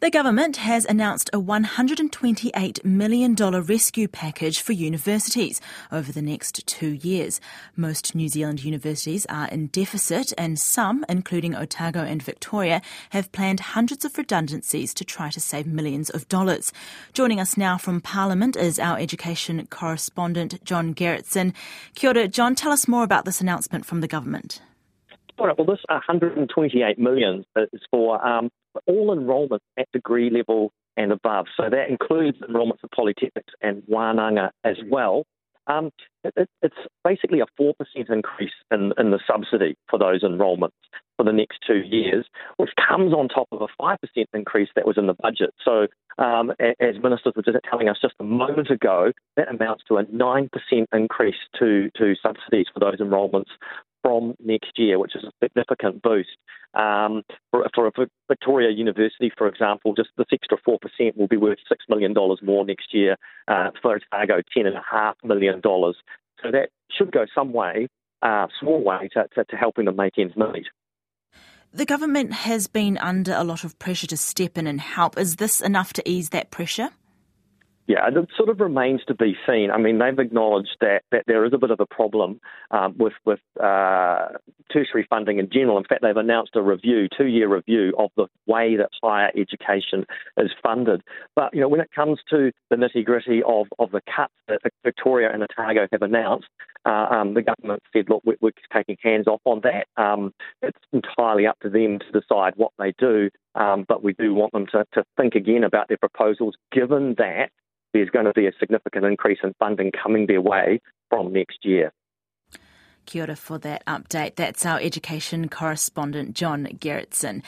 The government has announced a $128 million rescue package for universities over the next two years. Most New Zealand universities are in deficit, and some, including Otago and Victoria, have planned hundreds of redundancies to try to save millions of dollars. Joining us now from Parliament is our education correspondent, John Gerritsen. Kia ora, John, tell us more about this announcement from the government. All right, well, this 128 million is for um, all enrolments at degree level and above. So that includes enrolments at polytechnics and Wananga as well. Um, it, it's basically a 4% increase in, in the subsidy for those enrolments for the next two years, which comes on top of a 5% increase that was in the budget. So, um, as ministers were just telling us just a moment ago, that amounts to a 9% increase to, to subsidies for those enrolments from next year, which is a significant boost. Um, for, for Victoria University, for example, just this extra 4% will be worth $6 million more next year. Uh, for Otago, $10.5 million. So that should go some way, uh, small way, to, to, to helping them make ends meet. The government has been under a lot of pressure to step in and help. Is this enough to ease that pressure? Yeah, and it sort of remains to be seen. I mean, they've acknowledged that, that there is a bit of a problem um, with with uh, tertiary funding in general. In fact, they've announced a review, two year review of the way that higher education is funded. But you know, when it comes to the nitty gritty of, of the cuts that Victoria and Otago have announced, uh, um, the government said, look, we're, we're, taking hands off on that. Um, it's entirely up to them to decide what they do. Um, but we do want them to, to think again about their proposals, given that there's going to be a significant increase in funding coming their way from next year. Kia for that update. That's our education correspondent, John Gerritsen.